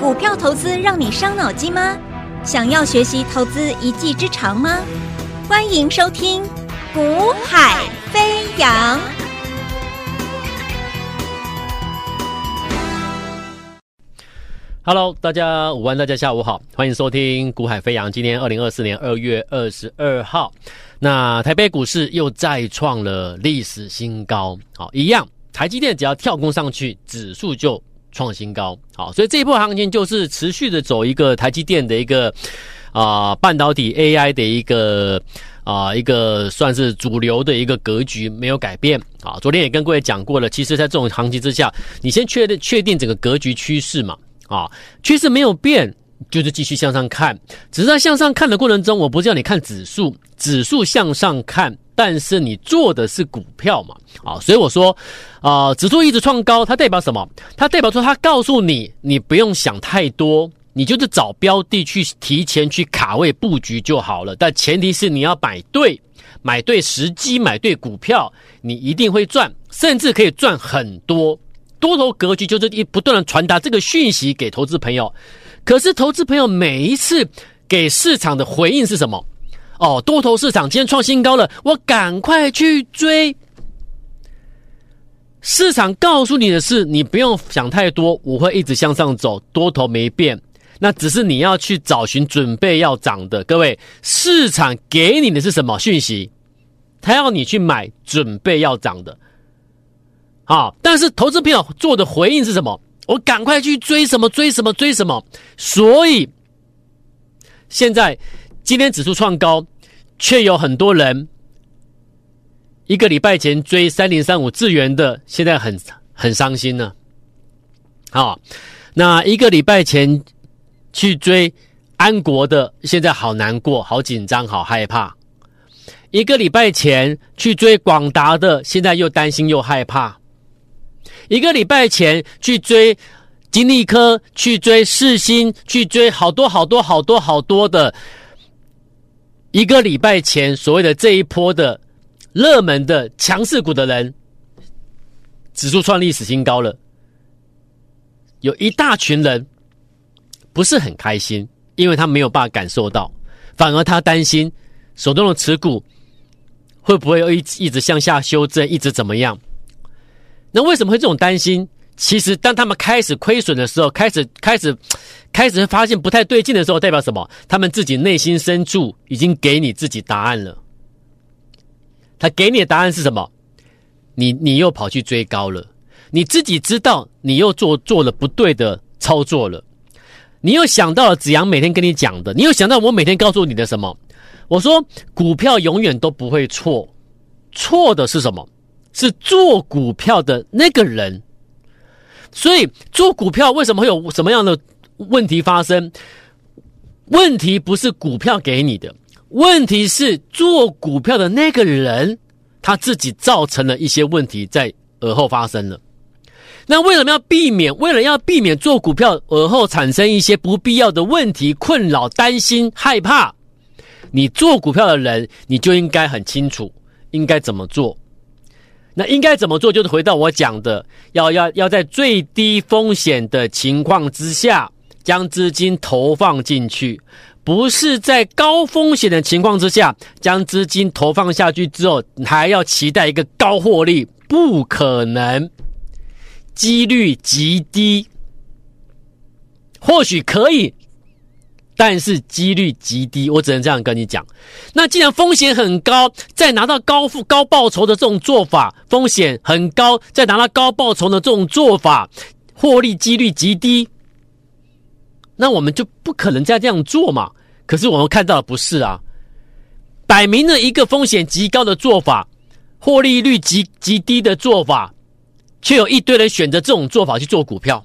股票投资让你伤脑筋吗？想要学习投资一技之长吗？欢迎收听《股海飞扬》。Hello，大家午安，大家下午好，欢迎收听《股海飞扬》。今天二零二四年二月二十二号，那台北股市又再创了历史新高。好，一样，台积电只要跳空上去，指数就创新高。好，所以这一波行情就是持续的走一个台积电的一个啊、半导体 AI 的一个啊、一个算是主流的一个格局没有改变。啊，昨天也跟各位讲过了，其实在这种行情之下，你先确定确定整个格局趋势嘛。啊，趋势没有变，就是继续向上看。只是在向上看的过程中，我不是要你看指数，指数向上看，但是你做的是股票嘛。啊，所以我说，啊、指数一直创高，它代表什么？它代表说，它告诉你，你不用想太多，你就是找标的去提前去卡位布局就好了。但前提是你要买对，买对时机，买对股票，你一定会赚，甚至可以赚很多。多头格局就是一不断的传达这个讯息给投资朋友，可是投资朋友每一次给市场的回应是什么？哦，多头市场今天创新高了，我赶快去追。市场告诉你的是，你不用想太多，我会一直向上走，多头没变，那只是你要去找寻准备要涨的。各位，市场给你的是什么讯息？他要你去买准备要涨的。好，但是投资朋友做的回应是什么？我赶快去追什么追什么追什么。所以现在今天指数创高，却有很多人一个礼拜前追三零三五智原的，现在很很伤心呢。好，那一个礼拜前去追安国的，现在好难过、好紧张、好害怕。一个礼拜前去追广达的，现在又担心又害怕。一个礼拜前去追金利科，去追世芯，去追好多好多好多好多的。一个礼拜前所谓的这一波的热门的强势股的人，指数创历史新高了。有一大群人不是很开心，因为他没有办法感受到，反而他担心手中的持股会不会一一直向下修正，一直怎么样？那为什么会这种担心？其实，当他们开始亏损的时候，开始开始开始发现不太对劲的时候，代表什么？他们自己内心深处已经给你自己答案了。他给你的答案是什么？你你又跑去追高了，你自己知道你又做做了不对的操作了，你又想到了子阳每天跟你讲的，你又想到我每天告诉你的什么？我说股票永远都不会错，错的是什么？是做股票的那个人，所以做股票为什么会有什么样的问题发生？问题不是股票给你的，问题是做股票的那个人他自己造成了一些问题在而后发生了。那为什么要避免？为了要避免做股票而后产生一些不必要的问题、困扰、担心、害怕，你做股票的人你就应该很清楚应该怎么做。那应该怎么做？就是回到我讲的，要要要在最低风险的情况之下，将资金投放进去，不是在高风险的情况之下，将资金投放下去之后，还要期待一个高获利，不可能，几率极低，或许可以。但是几率极低，我只能这样跟你讲。那既然风险很高，再拿到高付高报酬的这种做法，风险很高，再拿到高报酬的这种做法，获利几率极低，那我们就不可能再这样做嘛。可是我们看到的不是啊，摆明了一个风险极高的做法，获利率极极低的做法，却有一堆人选择这种做法去做股票。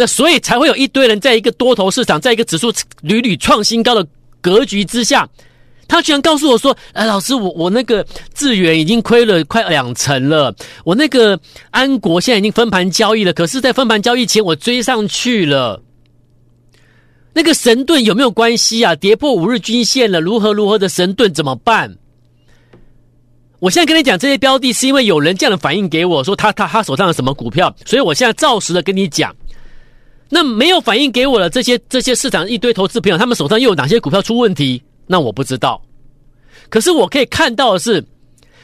那所以才会有一堆人在一个多头市场，在一个指数屡屡创新高的格局之下，他居然告诉我说：“哎，老师，我我那个智远已经亏了快两成了，我那个安国现在已经分盘交易了，可是，在分盘交易前我追上去了。那个神盾有没有关系啊？跌破五日均线了，如何如何的神盾怎么办？我现在跟你讲这些标的，是因为有人这样的反应给我说他他他手上有什么股票，所以我现在照实的跟你讲。”那没有反应给我的这些这些市场一堆投资朋友，他们手上又有哪些股票出问题？那我不知道。可是我可以看到的是，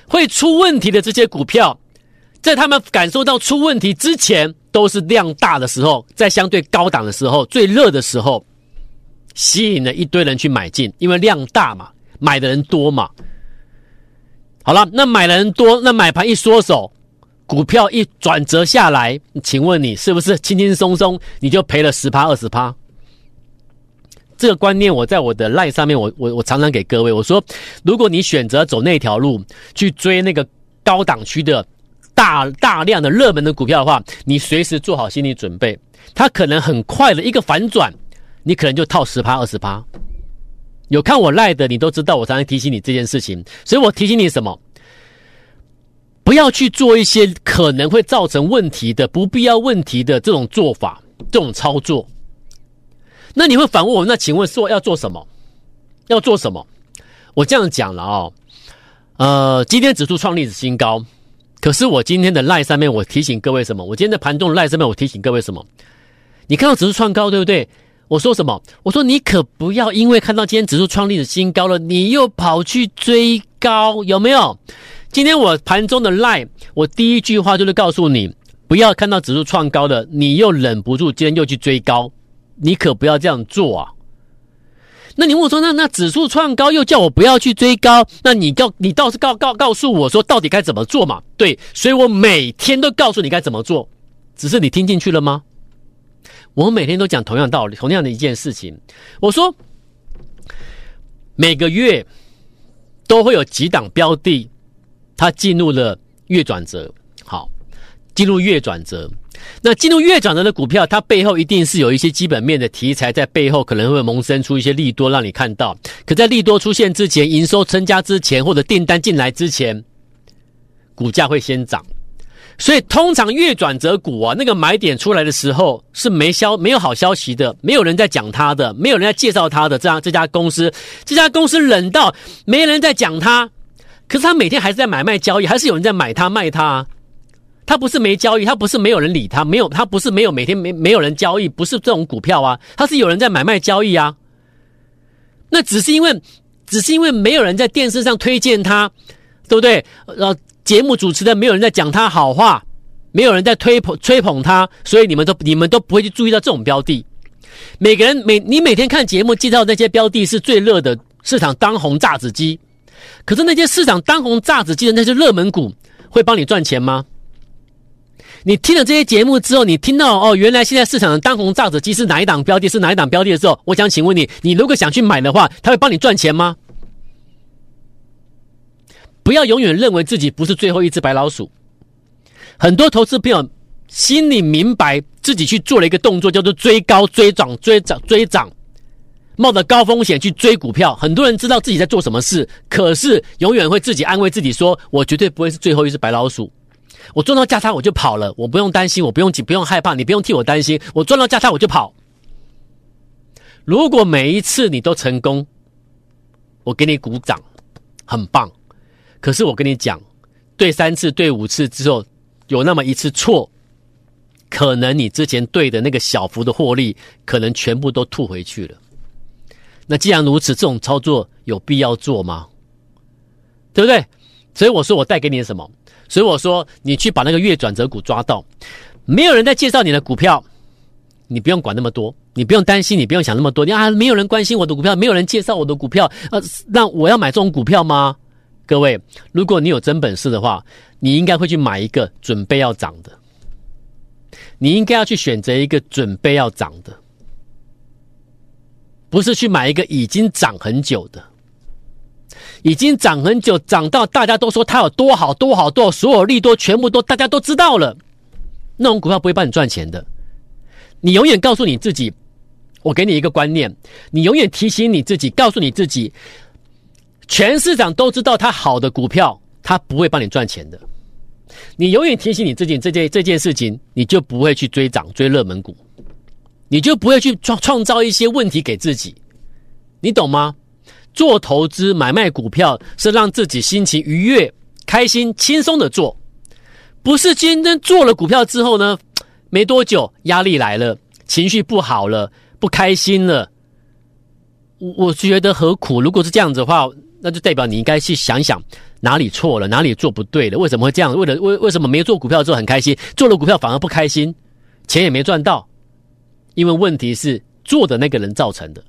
会出问题的这些股票，在他们感受到出问题之前，都是量大的时候，在相对高档的时候，最热的时候，吸引了一堆人去买进，因为量大嘛，买的人多嘛。好了，那买的人多，那买盘一缩手。股票一转折下来，请问你是不是轻轻松松你就赔了十趴二十趴？这个观念我在我的 line 上面我，我我常常给各位我说，如果你选择走那条路去追那个高档区的大大量的热门的股票的话，你随时做好心理准备，它可能很快的一个反转，你可能就套十趴二十趴。有看我赖的，你都知道我常常提醒你这件事情，所以我提醒你什么？不要去做一些可能会造成问题的、不必要问题的这种做法、这种操作。那你会反问我，那请问说要做什么？要做什么？我这样讲了哦，呃，今天指数创历史新高，可是我今天的赖上面我提醒各位什么？我今天的盘中赖上面我提醒各位什么？你看到指数创高，对不对？我说什么？我说你可不要因为看到今天指数创历史新高了，你又跑去追高，有没有？今天我盘中的 line，我第一句话就是告诉你，不要看到指数创高的，你又忍不住今天又去追高，你可不要这样做啊！那你问我说，那那指数创高又叫我不要去追高，那你告你倒是告告告诉我说，到底该怎么做嘛？对，所以我每天都告诉你该怎么做，只是你听进去了吗？我每天都讲同样道理，同样的一件事情，我说每个月都会有几档标的。它进入了月转折，好，进入月转折。那进入月转折的股票，它背后一定是有一些基本面的题材在背后，可能会萌生出一些利多让你看到。可在利多出现之前，营收增加之前，或者订单进来之前，股价会先涨。所以通常月转折股啊，那个买点出来的时候是没消没有好消息的，没有人在讲它的，没有人在介绍它的。这样这家公司，这家公司冷到没人在讲它。可是他每天还是在买卖交易，还是有人在买它卖它。他不是没交易，他不是没有人理他，没有他不是没有每天没没有人交易，不是这种股票啊，他是有人在买卖交易啊。那只是因为只是因为没有人在电视上推荐他，对不对？呃，节目主持人没有人在讲他好话，没有人在推捧吹捧他，所以你们都你们都不会去注意到这种标的。每个人每你每天看节目介绍那些标的是最热的市场当红炸子鸡。可是那些市场当红炸子鸡的那些热门股会帮你赚钱吗？你听了这些节目之后，你听到哦，原来现在市场的当红炸子鸡是哪一档标的，是哪一档标的的时候，我想请问你，你如果想去买的话，他会帮你赚钱吗？不要永远认为自己不是最后一只白老鼠。很多投资朋友心里明白，自己去做了一个动作，叫做追高、追涨、追涨、追涨。冒着高风险去追股票，很多人知道自己在做什么事，可是永远会自己安慰自己说：“我绝对不会是最后一只白老鼠，我赚到价差我就跑了，我不用担心，我不用紧，不用害怕，你不用替我担心，我赚到价差我就跑。”如果每一次你都成功，我给你鼓掌，很棒。可是我跟你讲，对三次、对五次之后，有那么一次错，可能你之前对的那个小幅的获利，可能全部都吐回去了。那既然如此，这种操作有必要做吗？对不对？所以我说我带给你什么？所以我说你去把那个月转折股抓到，没有人在介绍你的股票，你不用管那么多，你不用担心，你不用想那么多。你啊，没有人关心我的股票，没有人介绍我的股票，呃，那我要买这种股票吗？各位，如果你有真本事的话，你应该会去买一个准备要涨的，你应该要去选择一个准备要涨的。不是去买一个已经涨很久的，已经涨很久，涨到大家都说它有多好多好多，所有利多全部都大家都知道了，那种股票不会帮你赚钱的。你永远告诉你自己，我给你一个观念，你永远提醒你自己，告诉你自己，全市场都知道它好的股票，它不会帮你赚钱的。你永远提醒你自己这件这件事情，你就不会去追涨追热门股。你就不会去创创造一些问题给自己，你懂吗？做投资买卖股票是让自己心情愉悦、开心、轻松的做，不是今天做了股票之后呢，没多久压力来了，情绪不好了，不开心了。我我觉得何苦？如果是这样子的话，那就代表你应该去想想哪里错了，哪里做不对了，为什么会这样？为了为为什么没做股票之后很开心，做了股票反而不开心，钱也没赚到？因为问题是做的那个人造成的，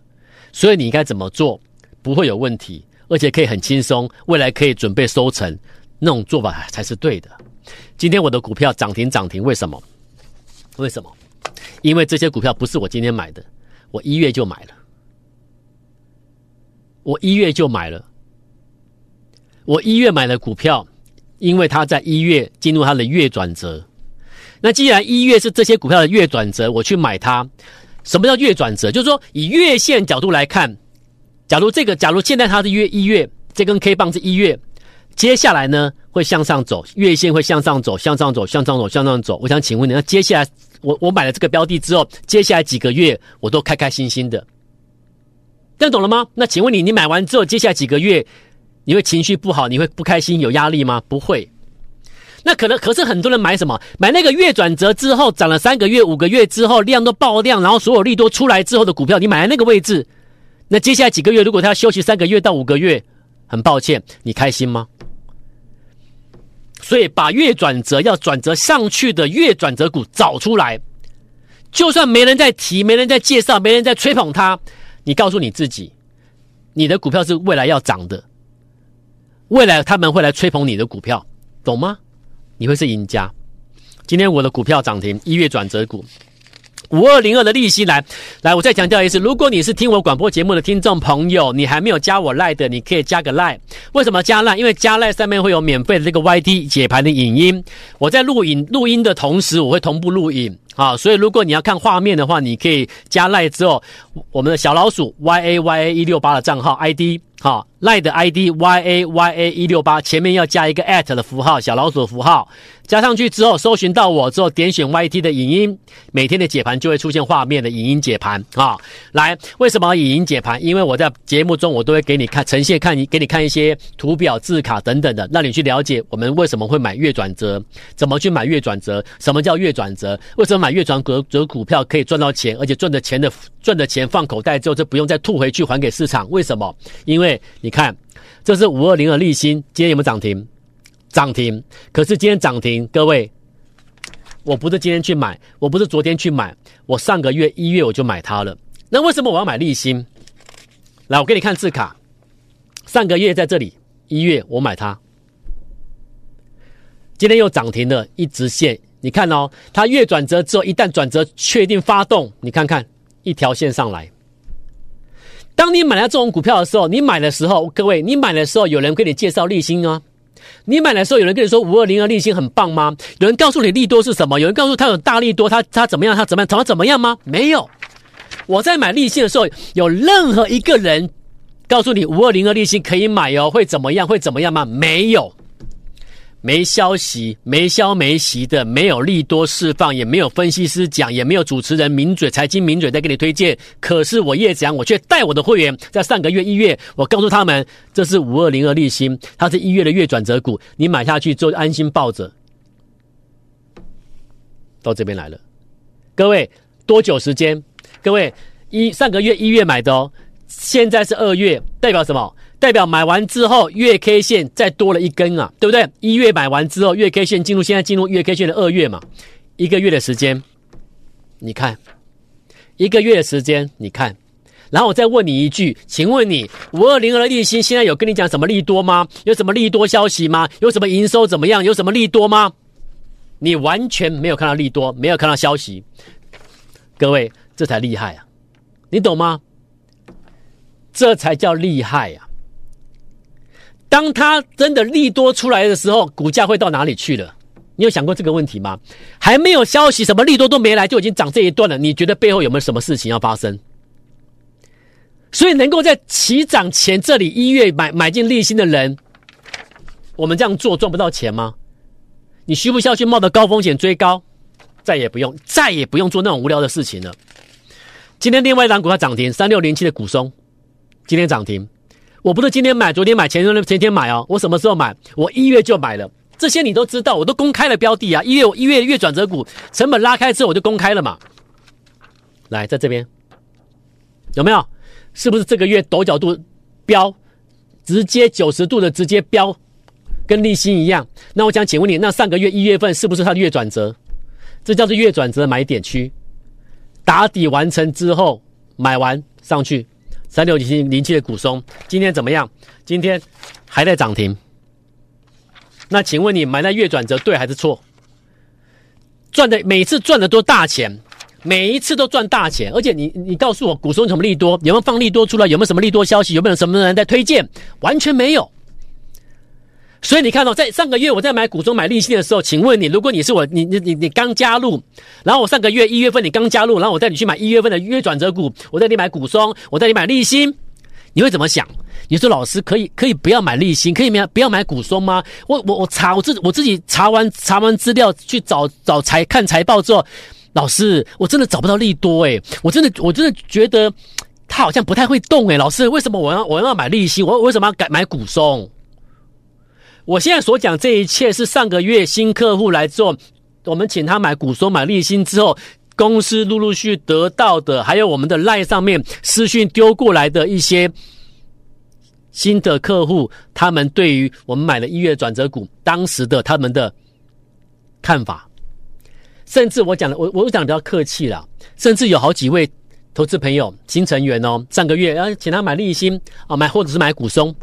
所以你应该怎么做不会有问题，而且可以很轻松，未来可以准备收成，那种做法才是对的。今天我的股票涨停涨停，为什么？为什么？因为这些股票不是我今天买的，我一月就买了。我一月就买了，我一月买了股票，因为它在一月进入它的月转折。那既然一月是这些股票的月转折，我去买它。什么叫月转折？就是说以月线角度来看，假如这个，假如现在它是月一月，这根 K 棒是一月，接下来呢会向上走，月线会向上走，向上走，向上走，向上走。我想请问你，那接下来我我买了这个标的之后，接下来几个月我都开开心心的。听懂了吗？那请问你，你买完之后，接下来几个月，你会情绪不好，你会不开心，有压力吗？不会。那可能，可是很多人买什么？买那个月转折之后，涨了三个月、五个月之后，量都爆量，然后所有利多出来之后的股票，你买在那个位置，那接下来几个月，如果他要休息三个月到五个月，很抱歉，你开心吗？所以，把月转折要转折上去的月转折股找出来，就算没人在提，没人在介绍，没人在吹捧它。你告诉你自己，你的股票是未来要涨的，未来他们会来吹捧你的股票，懂吗？你会是赢家。今天我的股票涨停，一月转折股，五二零二的利息来来，我再强调一次，如果你是听我广播节目的听众朋友，你还没有加我 Line 的，你可以加个 Line。为什么加 Line？因为加 Line 上面会有免费的这个 YT 解盘的影音，我在录影录音的同时，我会同步录影。啊，所以如果你要看画面的话，你可以加赖之后，我们的小老鼠 y a y a 一六八的账号 ID，好，赖的 ID y a y a 一六八前面要加一个 at 的符号，小老鼠的符号。加上去之后，搜寻到我之后，点选 YT 的影音，每天的解盘就会出现画面的影音解盘啊。来，为什么影音解盘？因为我在节目中我都会给你看呈现，看你给你看一些图表、字卡等等的，让你去了解我们为什么会买月转折，怎么去买月转折，什么叫月转折，为什么买月转折股票可以赚到钱，而且赚的钱的赚的钱放口袋之后就不用再吐回去还给市场？为什么？因为你看，这是五二零的丽欣，今天有没有涨停？涨停，可是今天涨停，各位，我不是今天去买，我不是昨天去买，我上个月一月我就买它了。那为什么我要买丽欣？来，我给你看字卡，上个月在这里一月我买它，今天又涨停了一直线，你看哦，它月转折之后，一旦转折确定发动，你看看一条线上来。当你买了这种股票的时候，你买的时候，各位，你买的时候有人给你介绍丽欣啊？你买的时候，有人跟你说五二零二利息很棒吗？有人告诉你利多是什么？有人告诉他有大利多，他他怎么样？他怎么样？怎么怎么样吗？没有。我在买利息的时候，有任何一个人告诉你五二零二利息可以买哦？会怎么样？会怎么样吗？没有。没消息，没消没息的，没有利多释放，也没有分析师讲，也没有主持人名嘴、财经名嘴在给你推荐。可是我叶子阳，我却带我的会员在上个月一月，我告诉他们，这是五二零二利欣，它是一月的月转折股，你买下去之后安心抱着。到这边来了，各位多久时间？各位一上个月一月买的哦，现在是二月，代表什么？代表买完之后月 K 线再多了一根啊，对不对？一月买完之后月 K 线进入，现在进入月 K 线的二月嘛，一个月的时间，你看，一个月的时间，你看，然后我再问你一句，请问你五二零二的利息现在有跟你讲什么利多吗？有什么利多消息吗？有什么营收怎么样？有什么利多吗？你完全没有看到利多，没有看到消息，各位，这才厉害啊，你懂吗？这才叫厉害呀！当它真的利多出来的时候，股价会到哪里去了？你有想过这个问题吗？还没有消息，什么利多都没来，就已经涨这一段了。你觉得背后有没有什么事情要发生？所以能够在起涨前这里一月买买进利新的人，我们这样做赚不到钱吗？你需不需要去冒着高风险追高？再也不用，再也不用做那种无聊的事情了。今天另外一档股票涨停，三六零七的股松，今天涨停。我不是今天买，昨天买，前天前天买哦。我什么时候买？我一月就买了。这些你都知道，我都公开了标的啊。一月一月月转折股成本拉开之后，我就公开了嘛。来，在这边有没有？是不是这个月陡角度标，直接九十度的直接标，跟丽新一样？那我想请问你，那上个月一月份是不是它的月转折？这叫做月转折买点区，打底完成之后买完上去，三六零零七的股松今天怎么样？今天还在涨停。那请问你买那月转折对还是错？赚的每次赚的都大钱，每一次都赚大钱，而且你你告诉我股松什么利多？有没有放利多出来？有没有什么利多消息？有没有什么人在推荐？完全没有。所以你看到、哦，在上个月我在买股松买利息的时候，请问你，如果你是我，你你你你刚加入，然后我上个月一月份你刚加入，然后我带你去买一月份的月转折股，我带你买股松，我带你买利息，你会怎么想？你说老师可以可以不要买利息，可以不要不要买股松吗？我我我查我自我自己查完查完资料去找找财看财报之后，老师我真的找不到利多诶，我真的我真的觉得他好像不太会动诶，老师为什么我要我要买利息？我为什么要改买股松？我现在所讲这一切是上个月新客户来做，我们请他买股松买利新之后，公司陆陆续得到的，还有我们的 LINE 上面私讯丢过来的一些新的客户，他们对于我们买的一月转折股当时的他们的看法，甚至我讲的我我讲的比较客气了，甚至有好几位投资朋友新成员哦，上个月要请他买利新啊买或者是买股松，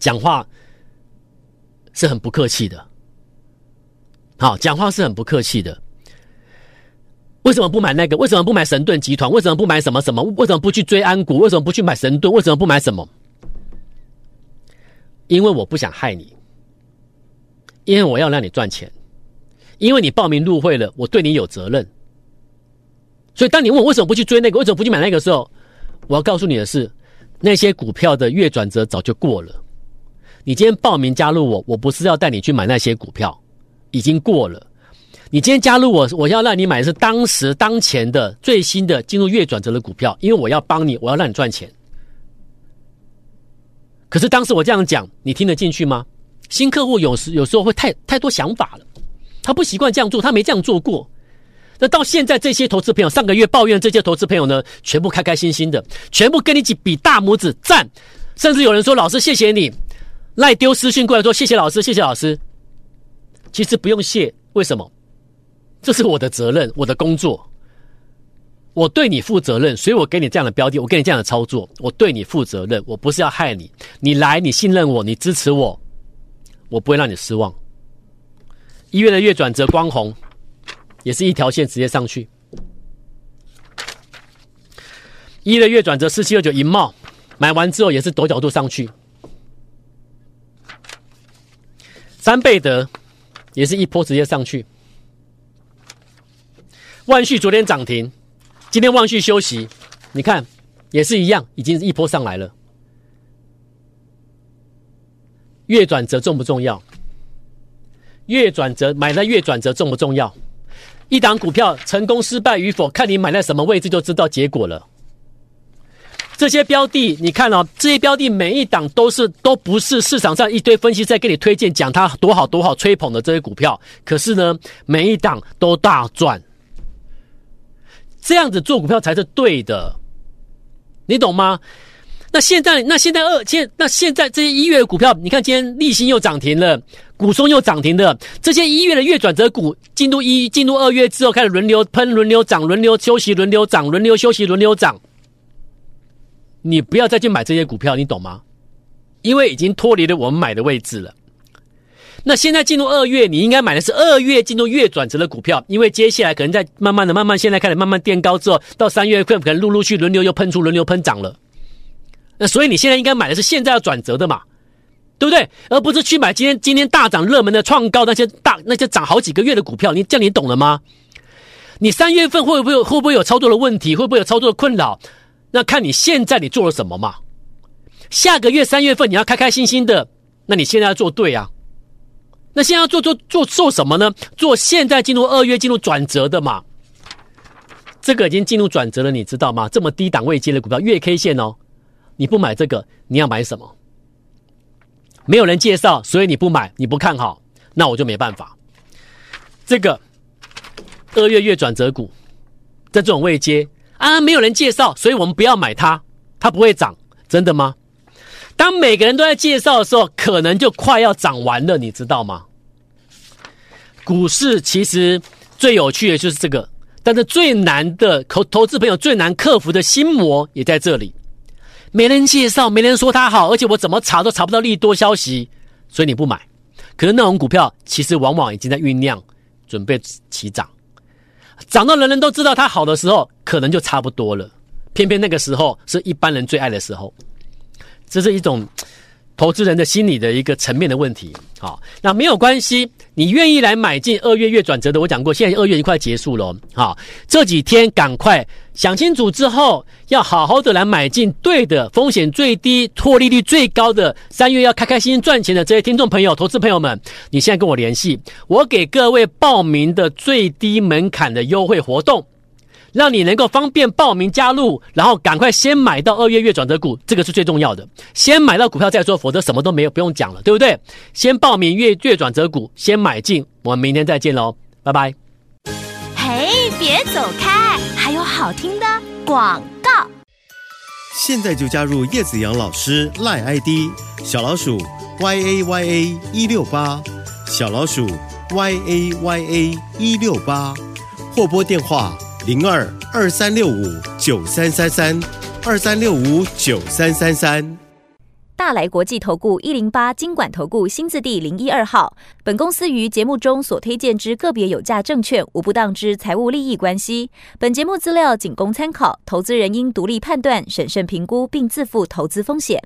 讲话。是很不客气的，好，讲话是很不客气的。为什么不买那个？为什么不买神盾集团？为什么不买什么什么？为什么不去追安股？为什么不去买神盾？为什么不买什么？因为我不想害你，因为我要让你赚钱，因为你报名入会了，我对你有责任。所以，当你问我为什么不去追那个，为什么不去买那个的时候，我要告诉你的是，那些股票的月转折早就过了。你今天报名加入我，我不是要带你去买那些股票，已经过了。你今天加入我，我要让你买的是当时当前的最新的进入月转折的股票，因为我要帮你，我要让你赚钱。可是当时我这样讲，你听得进去吗？新客户有时有时候会太太多想法了，他不习惯这样做，他没这样做过。那到现在这些投资朋友，上个月抱怨这些投资朋友呢，全部开开心心的，全部跟你几比大拇指赞，甚至有人说：“老师，谢谢你。”赖丢私讯过来说：“谢谢老师，谢谢老师。”其实不用谢，为什么？这是我的责任，我的工作，我对你负责任，所以我给你这样的标的，我给你这样的操作，我对你负责任，我不是要害你。你来，你信任我，你支持我，我不会让你失望。一月的月转折光红，也是一条线直接上去。一月的月转折四七二九银茂，买完之后也是陡角度上去。三倍德也是一波直接上去，万旭昨天涨停，今天万旭休息，你看也是一样，已经一波上来了。月转折重不重要？月转折买了月转折重不重要？一档股票成功失败与否，看你买在什么位置就知道结果了。这些标的，你看哦，这些标的每一档都是都不是市场上一堆分析在给你推荐讲它多好多好吹捧的这些股票，可是呢，每一档都大赚。这样子做股票才是对的，你懂吗？那现在，那现在二现那现在这些一月的股票，你看今天利新又涨停了，股松又涨停了，这些一月的月转折股进入一进入二月之后开始轮流喷、轮流涨、轮流休息、轮流涨、轮流休息、轮流涨。你不要再去买这些股票，你懂吗？因为已经脱离了我们买的位置了。那现在进入二月，你应该买的是二月进入月转折的股票，因为接下来可能在慢慢的、慢慢现在开始慢慢垫高之后，到三月份可能陆陆续轮流又喷出、轮流喷涨了。那所以你现在应该买的是现在要转折的嘛，对不对？而不是去买今天今天大涨热门的创高那些大那些涨好几个月的股票。你这样你懂了吗？你三月份会不会会不会有操作的问题？会不会有操作的困扰？那看你现在你做了什么嘛？下个月三月份你要开开心心的，那你现在要做对啊。那现在要做做做做什么呢？做现在进入二月进入转折的嘛。这个已经进入转折了，你知道吗？这么低档位阶的股票，月 K 线哦，你不买这个，你要买什么？没有人介绍，所以你不买，你不看好，那我就没办法。这个二月月转折股，在这种位阶。啊，没有人介绍，所以我们不要买它，它不会涨，真的吗？当每个人都在介绍的时候，可能就快要涨完了，你知道吗？股市其实最有趣的就是这个，但是最难的投投资朋友最难克服的心魔也在这里，没人介绍，没人说它好，而且我怎么查都查不到利多消息，所以你不买。可是那种股票其实往往已经在酝酿，准备起涨，涨到人人都知道它好的时候，可能就差不多了。偏偏那个时候是一般人最爱的时候。这是一种投资人的心理的一个层面的问题。好，那没有关系，你愿意来买进二月月转折的，我讲过，现在二月已经快结束了。好，这几天赶快想清楚之后，要好好的来买进对的，风险最低、获利率最高的，三月要开开心心赚钱的这些听众朋友、投资朋友们，你现在跟我联系，我给各位报名的最低门槛的优惠活动。让你能够方便报名加入，然后赶快先买到二月月转折股，这个是最重要的。先买到股票再说，否则什么都没有，不用讲了，对不对？先报名月月转折股，先买进。我们明天再见喽，拜拜。嘿，别走开，还有好听的广告。现在就加入叶子阳老师赖 ID 小老鼠 y a y a 一六八，小老鼠 y a y a 一六八，或拨电话。零二二三六五九三三三，二三六五九三三三。大来国际投顾一零八金管投顾新字第零一二号。本公司于节目中所推荐之个别有价证券，无不当之财务利益关系。本节目资料仅供参考，投资人应独立判断、审慎评估，并自负投资风险。